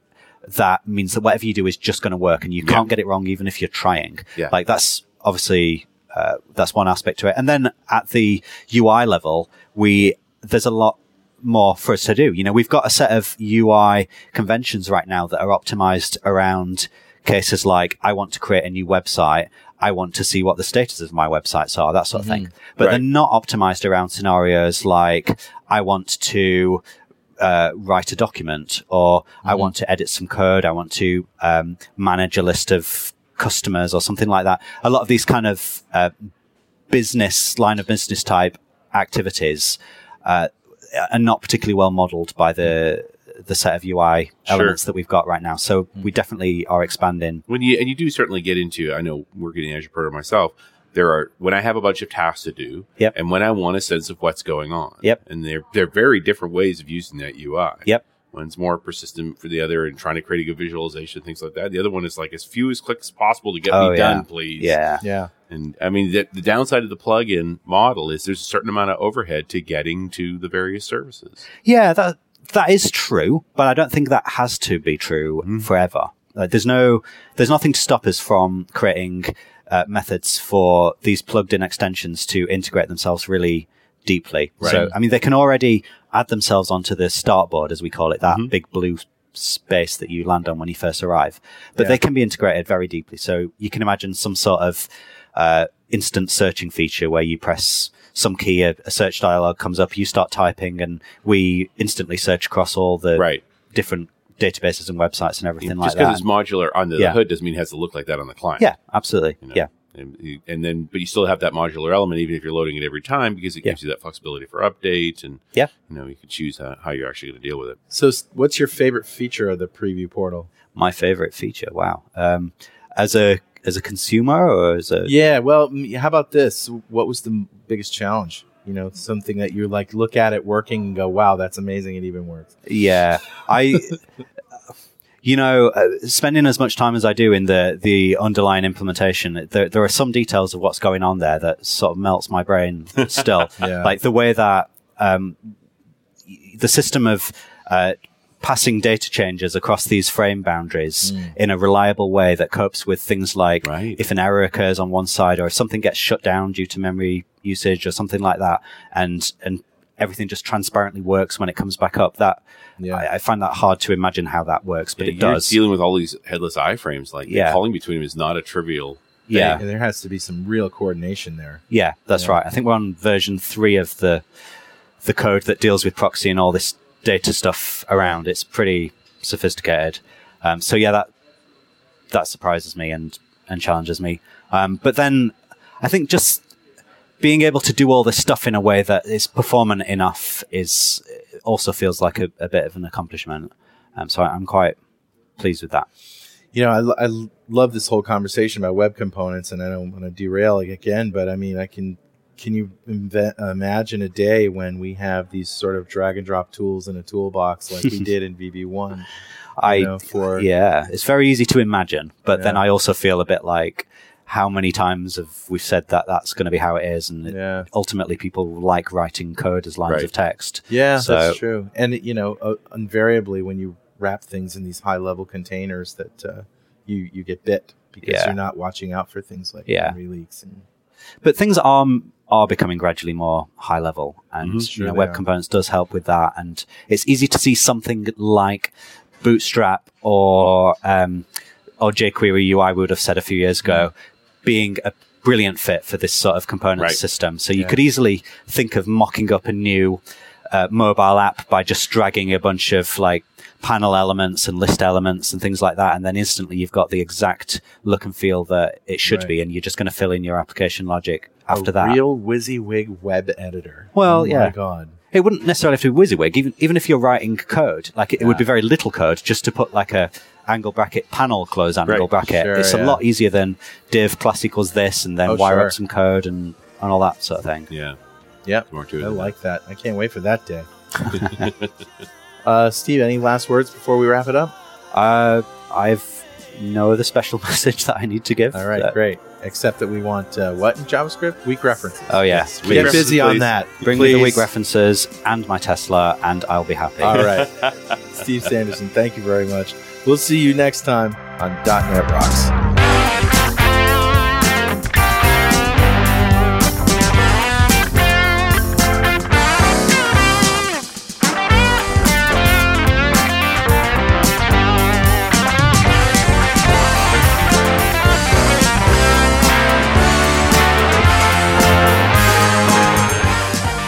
that means that whatever you do is just going to work, and you can't get it wrong even if you're trying. Yeah. Like that's obviously uh, that's one aspect to it. And then at the UI level, we there's a lot more for us to do. You know, we've got a set of UI conventions right now that are optimized around cases like I want to create a new website. I want to see what the status of my websites are, that sort of thing. But Right. they're not optimized around scenarios like I want to uh, write a document or I want to edit some code. I want to um, manage a list of customers or something like that. A lot of these kind of uh, business line of business type activities uh, are not particularly well modeled by the the set of UI Sure. elements that we've got right now. So we mm-hmm. definitely are expanding. when you and you do certainly get into i know working in azure Portal myself there are when i have a bunch of tasks to do Yep. and when i want a sense of what's going on Yep. and they're they're very different ways of using that ui Yep. one's more persistent for the other and trying to create a good visualization things like that the other one is like as few as clicks possible to get Oh, me yeah. done please Yeah. Yeah. and i mean the, the downside of the plugin model is there's a certain amount of overhead to getting to the various services Yeah, that that is true, but I don't think that has to be true Mm-hmm. forever. Like, there's no, there's nothing to stop us from creating uh, methods for these plugged-in extensions to integrate themselves really deeply. Right. So, I mean, they can already add themselves onto the start board, as we call it, that Mm-hmm. big blue space that you land on when you first arrive. But Yeah. they can be integrated very deeply. So you can imagine some sort of uh, instant searching feature where you press some key, a, a search dialog comes up, you start typing, and we instantly search across all the right different databases and websites and everything just like that. Just because it's modular under Yeah. the hood doesn't mean it has to look like that on the client yeah, absolutely. you know? Yeah. And, and then, but you still have that modular element, even if you're loading it every time, because it Yeah. gives you that flexibility for updates and Yeah. you know, you can choose how, how you're actually going to deal with it. So, what's your favorite feature of the preview portal? My favorite feature. Wow. Um, as a as a consumer or as a Yeah. Well, how about this? What was the biggest challenge? You know, something that you like look at it working and go, "Wow, that's amazing! It even works." Yeah, I, you know, uh, spending as much time as I do in the the underlying implementation, there there are some details of what's going on there that sort of melts my brain still. Yeah. Like the way that um, the system of uh, passing data changes across these frame boundaries hmm. in a reliable way that copes with things like Right. if an error occurs on one side or if something gets shut down due to memory usage or something like that, and and everything just transparently works when it comes back up. That Yeah. I, I find that hard to imagine how that works, but it you're does. dealing with all these headless iframes, like Yeah. calling between them is not a trivial. yeah, And there has to be some real coordination there. yeah, that's Yeah. right. I think we're on version three of the the code that deals with proxy and all this data stuff around. It's pretty sophisticated. Um, so yeah, that that surprises me and and challenges me. Um, but then I think just being able to do all this stuff in a way that is performant enough is also feels like a, a bit of an accomplishment. Um, so I'm quite pleased with that. You know, I, I love this whole conversation about web components, and I don't want to derail again, but I mean, I can. Can you inve- imagine a day when we have these sort of drag and drop tools in a toolbox like we did in VB1? I you know, for yeah, it's very easy to imagine, but then I also feel a bit like how many times have we said that that's going to be how it is, and it- ultimately people like writing code as lines Right. of text. yeah, So- that's true. And you know, uh, invariably when you wrap things in these high level containers, that uh, you you get bit because Yeah. you're not watching out for things like Yeah. memory leaks and But things are are becoming gradually more high level, and Mhm. you know, web are. components does help with that. And it's easy to see something like Bootstrap or um, or jQuery UI we would have said a few years ago being a brilliant fit for this sort of component Right. system. So you Yeah. could easily think of mocking up a new uh, mobile app by just dragging a bunch of like panel elements and list elements and things like that, and then instantly you've got the exact look and feel that it should Right. be, and you're just going to fill in your application logic after a that. real WYSIWYG web editor. Well, oh yeah. My God. It wouldn't necessarily have to be WYSIWYG, even even if you're writing code. Like it, it would be very little code just to put like a angle bracket panel close angle Right. bracket. Sure, it's a lot easier than div class equals this and then Oh, wire sure. up some code and, and all that sort of thing. Yeah. Yeah. More to it I than like that. I can't wait for that day. uh, Steve, any last words before we wrap it up? Uh, I've no other special message that I need to give. All right, Uh, great. Except that we want uh, what in JavaScript? Weak references. Oh yeah, Yes, Get busy on that. bring me the weak references and my Tesla, and I'll be happy. All right. Steve Sanderson, thank you very much. We'll see you next time on .NET Rocks.